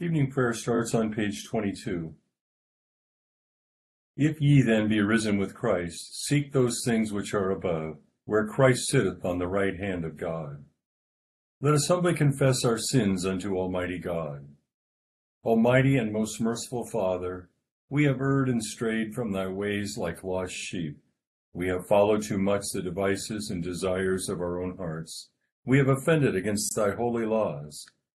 Evening prayer starts on page 22. If ye then be risen with Christ, seek those things which are above, where Christ sitteth on the right hand of God. Let us humbly confess our sins unto Almighty God. Almighty and most merciful Father, we have erred and strayed from thy ways like lost sheep. We have followed too much the devices and desires of our own hearts. We have offended against thy holy laws.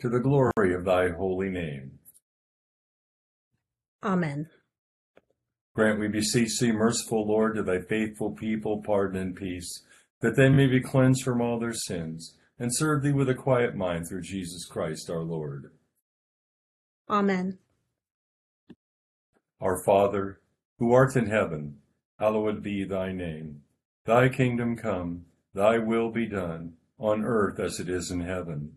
to the glory of thy holy name. Amen. Grant, we beseech thee, merciful Lord, to thy faithful people pardon and peace, that they may be cleansed from all their sins, and serve thee with a quiet mind through Jesus Christ our Lord. Amen. Our Father, who art in heaven, hallowed be thy name. Thy kingdom come, thy will be done, on earth as it is in heaven.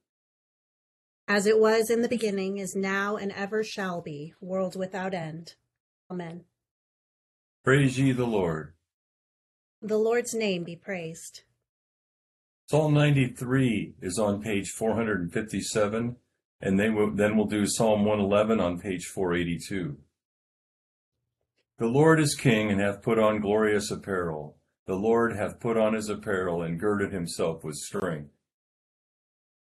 As it was in the beginning, is now, and ever shall be, world without end. Amen. Praise ye the Lord. The Lord's name be praised. Psalm 93 is on page 457, and they will, then we'll do Psalm 111 on page 482. The Lord is king and hath put on glorious apparel. The Lord hath put on his apparel and girded himself with strength.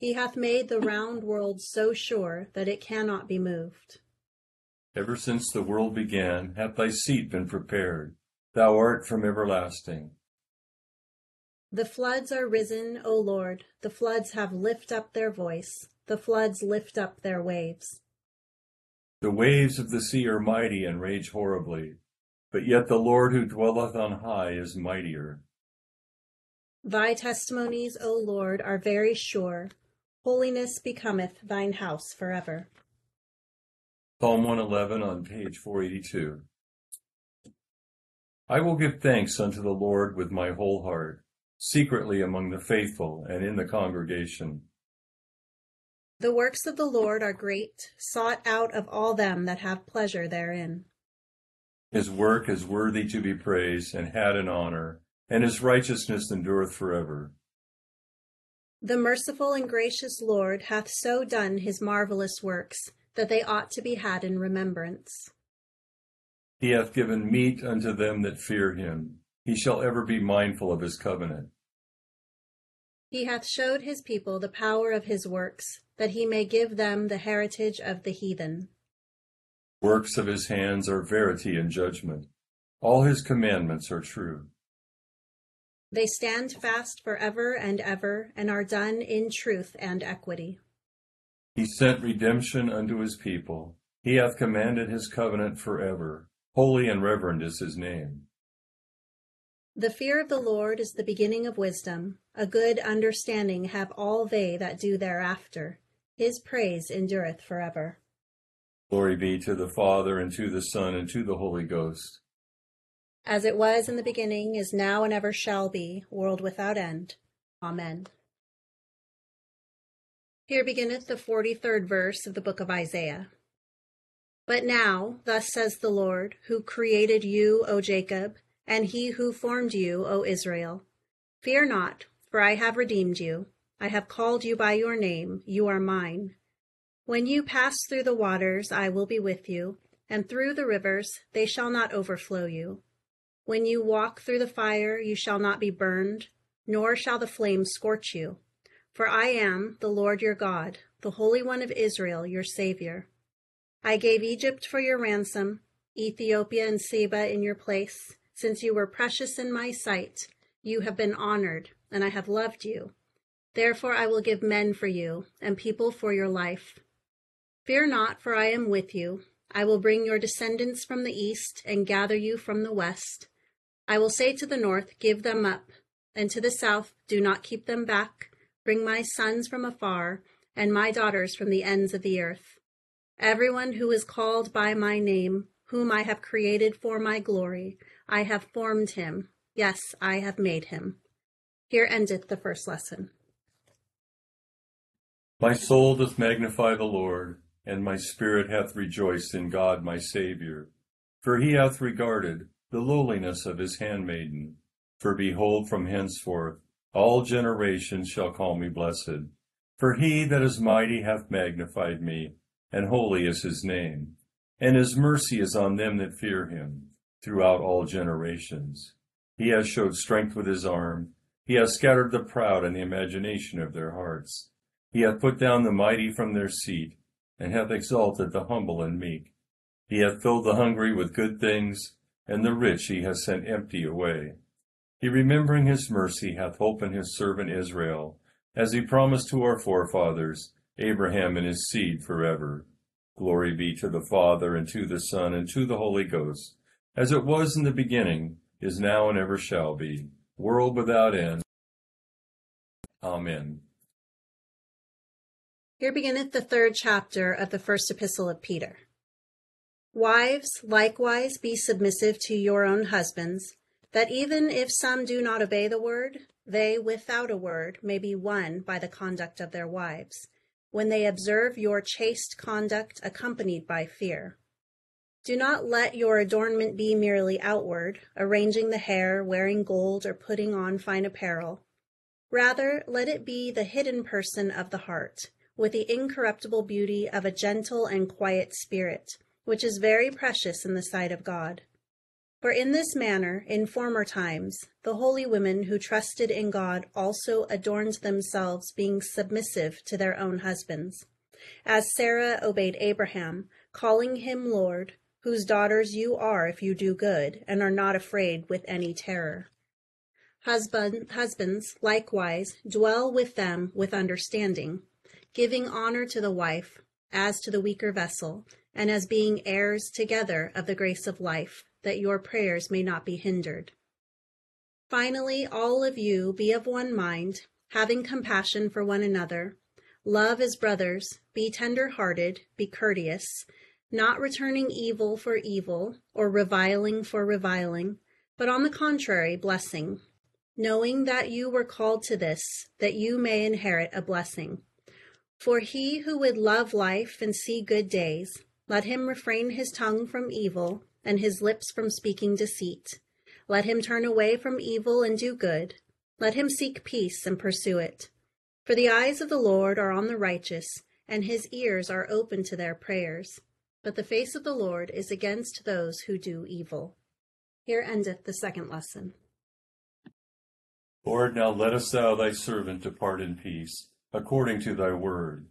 He hath made the round world so sure that it cannot be moved. Ever since the world began hath thy seat been prepared. Thou art from everlasting. The floods are risen, O Lord. The floods have lift up their voice. The floods lift up their waves. The waves of the sea are mighty and rage horribly, but yet the Lord who dwelleth on high is mightier. Thy testimonies, O Lord, are very sure. Holiness becometh thine house forever. Psalm 111 on page 482. I will give thanks unto the Lord with my whole heart, secretly among the faithful and in the congregation. The works of the Lord are great, sought out of all them that have pleasure therein. His work is worthy to be praised and had an honor, and his righteousness endureth forever. The merciful and gracious Lord hath so done his marvelous works, that they ought to be had in remembrance. He hath given meat unto them that fear him. He shall ever be mindful of his covenant. He hath showed his people the power of his works, that he may give them the heritage of the heathen. Works of his hands are verity and judgment. All his commandments are true. They stand fast for ever and ever, and are done in truth and equity. He sent redemption unto his people. He hath commanded his covenant forever. Holy and reverend is his name. The fear of the Lord is the beginning of wisdom. A good understanding have all they that do thereafter. His praise endureth forever. Glory be to the Father, and to the Son, and to the Holy Ghost. As it was in the beginning, is now, and ever shall be, world without end. Amen. Here beginneth the forty third verse of the book of Isaiah. But now, thus says the Lord, who created you, O Jacob, and he who formed you, O Israel. Fear not, for I have redeemed you. I have called you by your name, you are mine. When you pass through the waters, I will be with you, and through the rivers, they shall not overflow you. When you walk through the fire, you shall not be burned, nor shall the flame scorch you. For I am the Lord your God, the Holy One of Israel, your Savior. I gave Egypt for your ransom, Ethiopia and Seba in your place. Since you were precious in my sight, you have been honored, and I have loved you. Therefore I will give men for you, and people for your life. Fear not, for I am with you. I will bring your descendants from the east, and gather you from the west. I will say to the north, Give them up, and to the south, Do not keep them back. Bring my sons from afar, and my daughters from the ends of the earth. Everyone who is called by my name, whom I have created for my glory, I have formed him. Yes, I have made him. Here endeth the first lesson. My soul doth magnify the Lord, and my spirit hath rejoiced in God my Saviour. For he hath regarded the lowliness of his handmaiden. For behold, from henceforth all generations shall call me blessed. For he that is mighty hath magnified me, and holy is his name. And his mercy is on them that fear him, throughout all generations. He has showed strength with his arm. He has scattered the proud in the imagination of their hearts. He hath put down the mighty from their seat, and hath exalted the humble and meek. He hath filled the hungry with good things, and the rich he hath sent empty away. He remembering his mercy hath opened his servant Israel, as he promised to our forefathers, Abraham and his seed forever. Glory be to the Father, and to the Son, and to the Holy Ghost, as it was in the beginning, is now, and ever shall be, world without end. Amen. Here beginneth the third chapter of the first epistle of Peter. Wives, likewise be submissive to your own husbands, that even if some do not obey the word, they without a word may be won by the conduct of their wives, when they observe your chaste conduct accompanied by fear. Do not let your adornment be merely outward, arranging the hair, wearing gold, or putting on fine apparel. Rather, let it be the hidden person of the heart with the incorruptible beauty of a gentle and quiet spirit, which is very precious in the sight of God. For in this manner, in former times, the holy women who trusted in God also adorned themselves, being submissive to their own husbands. As Sarah obeyed Abraham, calling him Lord, whose daughters you are if you do good, and are not afraid with any terror. Husband, husbands, likewise, dwell with them with understanding giving honor to the wife as to the weaker vessel, and as being heirs together of the grace of life, that your prayers may not be hindered. Finally, all of you be of one mind, having compassion for one another. Love as brothers, be tender hearted, be courteous, not returning evil for evil, or reviling for reviling, but on the contrary, blessing, knowing that you were called to this, that you may inherit a blessing. For he who would love life and see good days, let him refrain his tongue from evil and his lips from speaking deceit. Let him turn away from evil and do good. Let him seek peace and pursue it. For the eyes of the Lord are on the righteous, and his ears are open to their prayers. But the face of the Lord is against those who do evil. Here endeth the second lesson. Lord, now lettest thou thy servant depart in peace according to thy word.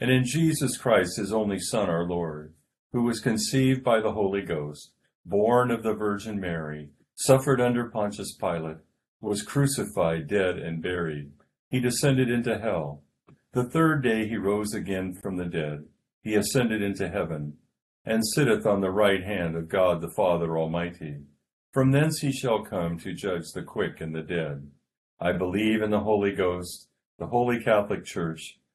and in Jesus Christ, his only Son, our Lord, who was conceived by the Holy Ghost, born of the Virgin Mary, suffered under Pontius Pilate, was crucified, dead, and buried. He descended into hell. The third day he rose again from the dead. He ascended into heaven, and sitteth on the right hand of God the Father Almighty. From thence he shall come to judge the quick and the dead. I believe in the Holy Ghost, the Holy Catholic Church,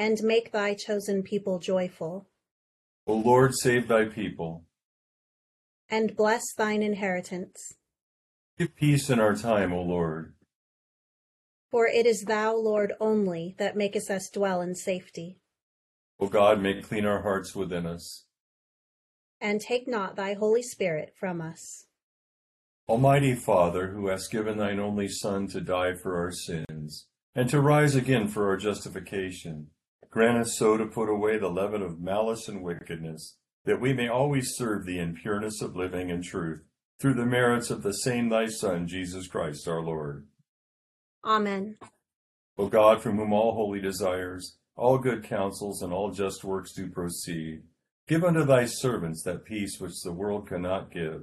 And make thy chosen people joyful, O Lord, save thy people. and bless thine inheritance. Give peace in our time, O Lord. For it is thou, Lord, only that makest us dwell in safety. O God, make clean our hearts within us. And take not thy Holy Spirit from us. Almighty Father, who hast given thine only Son to die for our sins, and to rise again for our justification, grant us so to put away the leaven of malice and wickedness, that we may always serve thee in pureness of living and truth, through the merits of the same thy Son, Jesus Christ our Lord. Amen. O God, from whom all holy desires, all good counsels, and all just works do proceed, give unto thy servants that peace which the world cannot give,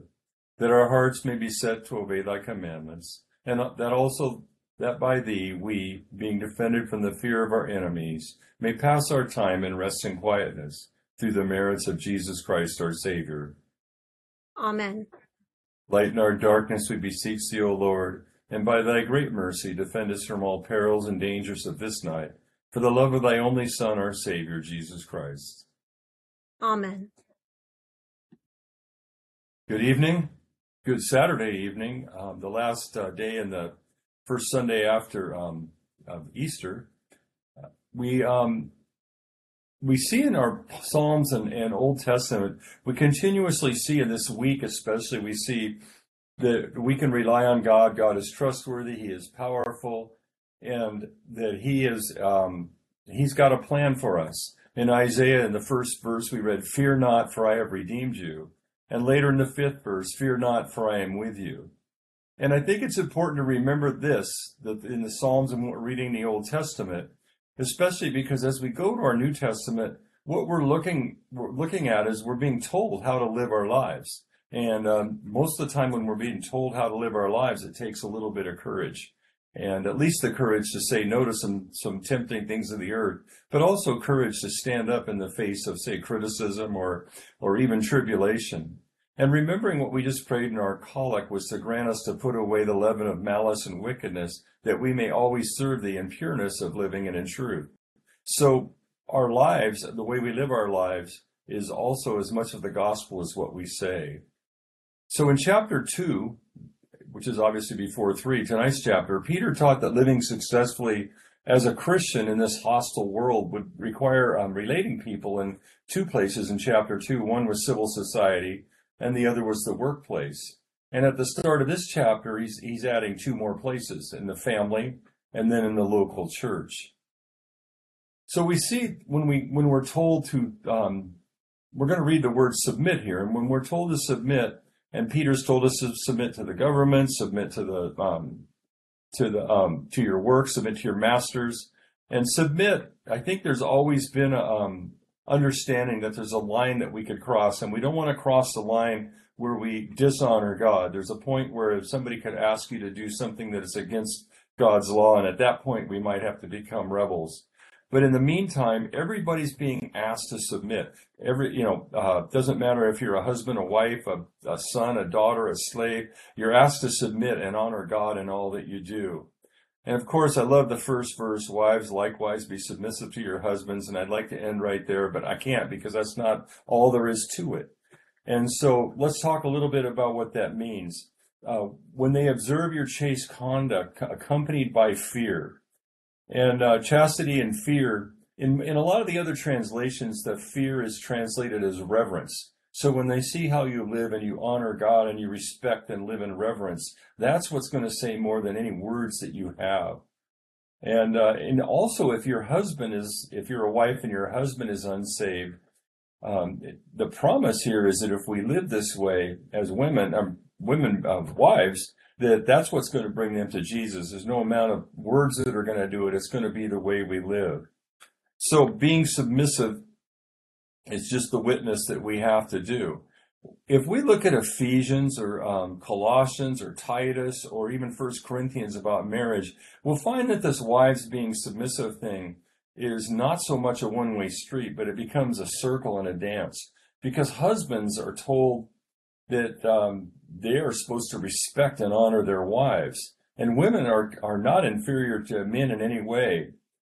that our hearts may be set to obey thy commandments, and that also that by thee we, being defended from the fear of our enemies, may pass our time in rest and quietness, through the merits of Jesus Christ our Savior. Amen. Lighten our darkness, we beseech thee, O Lord, and by thy great mercy defend us from all perils and dangers of this night, for the love of thy only Son, our Savior, Jesus Christ. Amen. Good evening. Good Saturday evening, um, the last uh, day in the first Sunday after um, of Easter. We um, we see in our Psalms and, and Old Testament, we continuously see in this week, especially, we see that we can rely on God. God is trustworthy. He is powerful, and that He is um, He's got a plan for us. In Isaiah, in the first verse, we read, "Fear not, for I have redeemed you." And later in the fifth verse, fear not, for I am with you. And I think it's important to remember this, that in the Psalms and reading the Old Testament, especially because as we go to our New Testament, what we're looking, we're looking at is we're being told how to live our lives. And um, most of the time when we're being told how to live our lives, it takes a little bit of courage. And at least the courage to say no to some, some tempting things of the earth, but also courage to stand up in the face of, say, criticism or, or even tribulation. And remembering what we just prayed in our collect was to grant us to put away the leaven of malice and wickedness, that we may always serve thee in pureness of living and in truth. So our lives, the way we live our lives, is also as much of the gospel as what we say. So in chapter two, which is obviously before three, tonight's chapter, Peter taught that living successfully as a Christian in this hostile world would require um, relating people in two places in chapter two. One was civil society, and the other was the workplace. And at the start of this chapter, he's, he's adding two more places in the family and then in the local church. So we see when we when we're told to um, we're going to read the word submit here, and when we're told to submit, and Peter's told us to submit to the government, submit to the um, to the um, to your work, submit to your masters, and submit. I think there's always been a um, understanding that there's a line that we could cross, and we don't want to cross the line where we dishonor God. There's a point where if somebody could ask you to do something that is against God's law, and at that point we might have to become rebels. But in the meantime, everybody's being asked to submit. Every, you know, uh, doesn't matter if you're a husband, a wife, a, a son, a daughter, a slave. You're asked to submit and honor God in all that you do. And of course, I love the first verse, wives likewise be submissive to your husbands. And I'd like to end right there, but I can't because that's not all there is to it. And so let's talk a little bit about what that means. Uh, when they observe your chaste conduct accompanied by fear, and uh, chastity and fear, in, in a lot of the other translations, the fear is translated as reverence. So when they see how you live and you honor God and you respect and live in reverence, that's what's going to say more than any words that you have. And uh, and also, if your husband is, if you're a wife and your husband is unsaved, um, the promise here is that if we live this way as women, um, women of uh, wives, that that's what's going to bring them to Jesus. There's no amount of words that are going to do it. It's going to be the way we live. So being submissive is just the witness that we have to do. If we look at Ephesians or um, Colossians or Titus or even First Corinthians about marriage, we'll find that this wives being submissive thing is not so much a one-way street, but it becomes a circle and a dance because husbands are told that um, they are supposed to respect and honor their wives. And women are, are not inferior to men in any way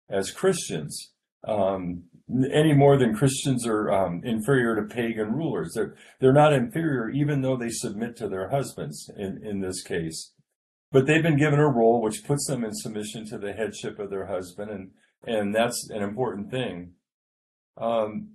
as Christians, um, any more than Christians are um, inferior to pagan rulers. They're, they're not inferior even though they submit to their husbands in, in this case. But they've been given a role which puts them in submission to the headship of their husband, and, and that's an important thing. Um,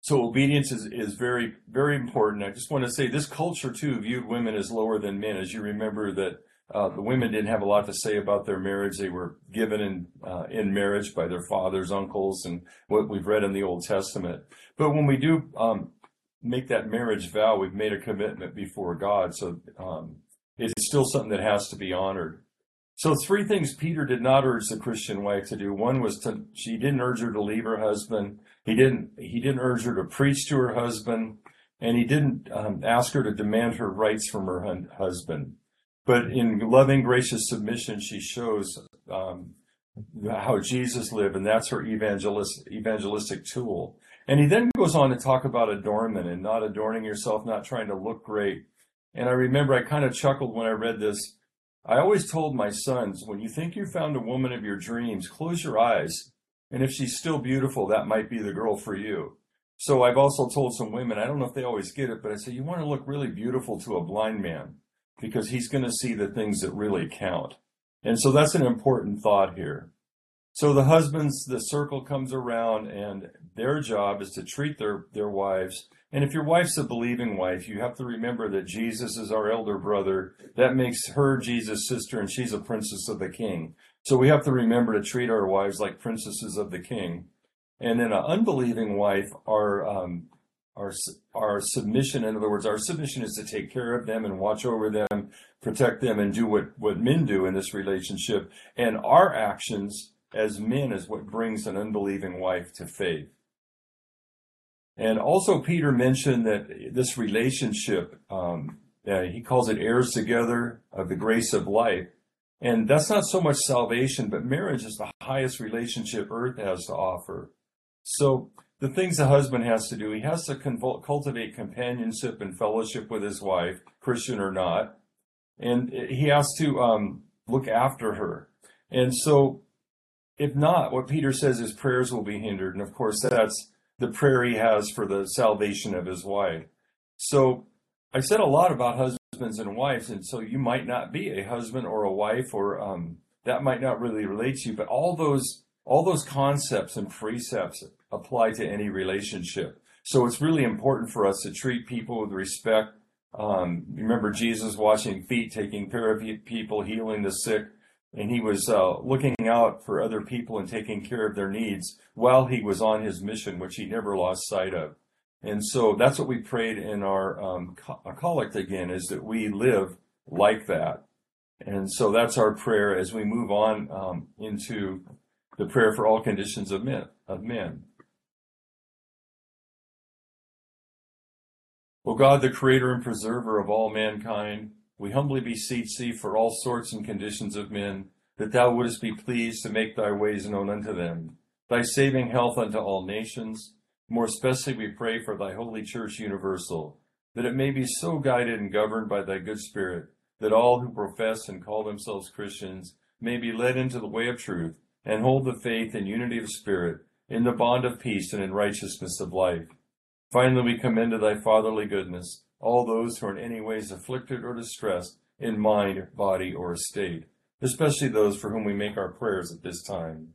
so obedience is, is very, very important. I just want to say this culture too viewed women as lower than men. As you remember that uh, the women didn't have a lot to say about their marriage. They were given in, uh, in marriage by their fathers, uncles, and what we've read in the Old Testament. But when we do, um, make that marriage vow, we've made a commitment before God. So, um, it's still something that has to be honored. So three things Peter did not urge the Christian wife to do. One was to, she didn't urge her to leave her husband. He didn't, he didn't urge her to preach to her husband and he didn't um, ask her to demand her rights from her husband. But in loving, gracious submission, she shows um, how Jesus lived, and that's her evangelist, evangelistic tool. And he then goes on to talk about adornment and not adorning yourself, not trying to look great. And I remember I kind of chuckled when I read this. I always told my sons, when you think you found a woman of your dreams, close your eyes and if she's still beautiful, that might be the girl for you. So I've also told some women, I don't know if they always get it, but I say, you want to look really beautiful to a blind man because he's going to see the things that really count. And so that's an important thought here. So the husbands, the circle comes around and their job is to treat their, their wives. And if your wife's a believing wife, you have to remember that Jesus is our elder brother. That makes her Jesus' sister and she's a princess of the king. So we have to remember to treat our wives like princesses of the king. And then an unbelieving wife, our, um, our, our submission, in other words, our submission is to take care of them and watch over them, protect them, and do what, what men do in this relationship. And our actions as men is what brings an unbelieving wife to faith. And also, Peter mentioned that this relationship, um, uh, he calls it heirs together of the grace of life. And that's not so much salvation, but marriage is the highest relationship earth has to offer. So the things a husband has to do, he has to cultivate companionship and fellowship with his wife, Christian or not. And he has to um, look after her. And so if not, what Peter says is prayers will be hindered. And of course, that's the prayer he has for the salvation of his wife. So I said a lot about husbands and wives, and so you might not be a husband or a wife, or um, that might not really relate to you. But all those all those concepts and precepts apply to any relationship. So it's really important for us to treat people with respect. Um, remember Jesus washing feet, taking care of people, healing the sick, and he was uh, looking out for other people and taking care of their needs while he was on his mission, which he never lost sight of. And so that's what we prayed in our um, collect again, is that we live like that. And so that's our prayer as we move on um, into the prayer for all conditions of men. Of men. O God, the creator and preserver of all mankind, we humbly beseech thee for all sorts and conditions of men, that thou wouldest be pleased to make thy ways known unto them, thy saving health unto all nations, more especially we pray for thy holy church universal, that it may be so guided and governed by thy good spirit, that all who profess and call themselves Christians may be led into the way of truth, and hold the faith and unity of spirit, in the bond of peace and in righteousness of life. Finally, we commend to thy fatherly goodness all those who are in any ways afflicted or distressed in mind, body, or estate, especially those for whom we make our prayers at this time.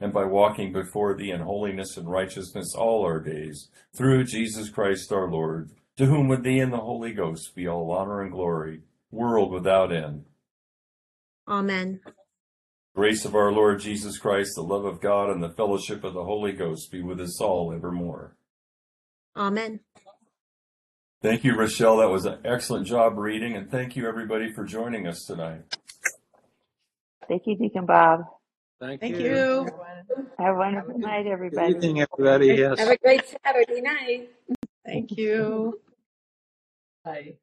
and by walking before thee in holiness and righteousness all our days, through Jesus Christ our Lord, to whom with thee and the Holy Ghost be all honor and glory, world without end. Amen. Grace of our Lord Jesus Christ, the love of God, and the fellowship of the Holy Ghost be with us all evermore. Amen. Thank you, Rochelle. That was an excellent job reading, and thank you, everybody, for joining us tonight. Thank you, Deacon Bob. Thank Thank you. you. Have a wonderful night, Good everybody. evening, everybody. Yes. Have a great Saturday night. Thank you. Bye.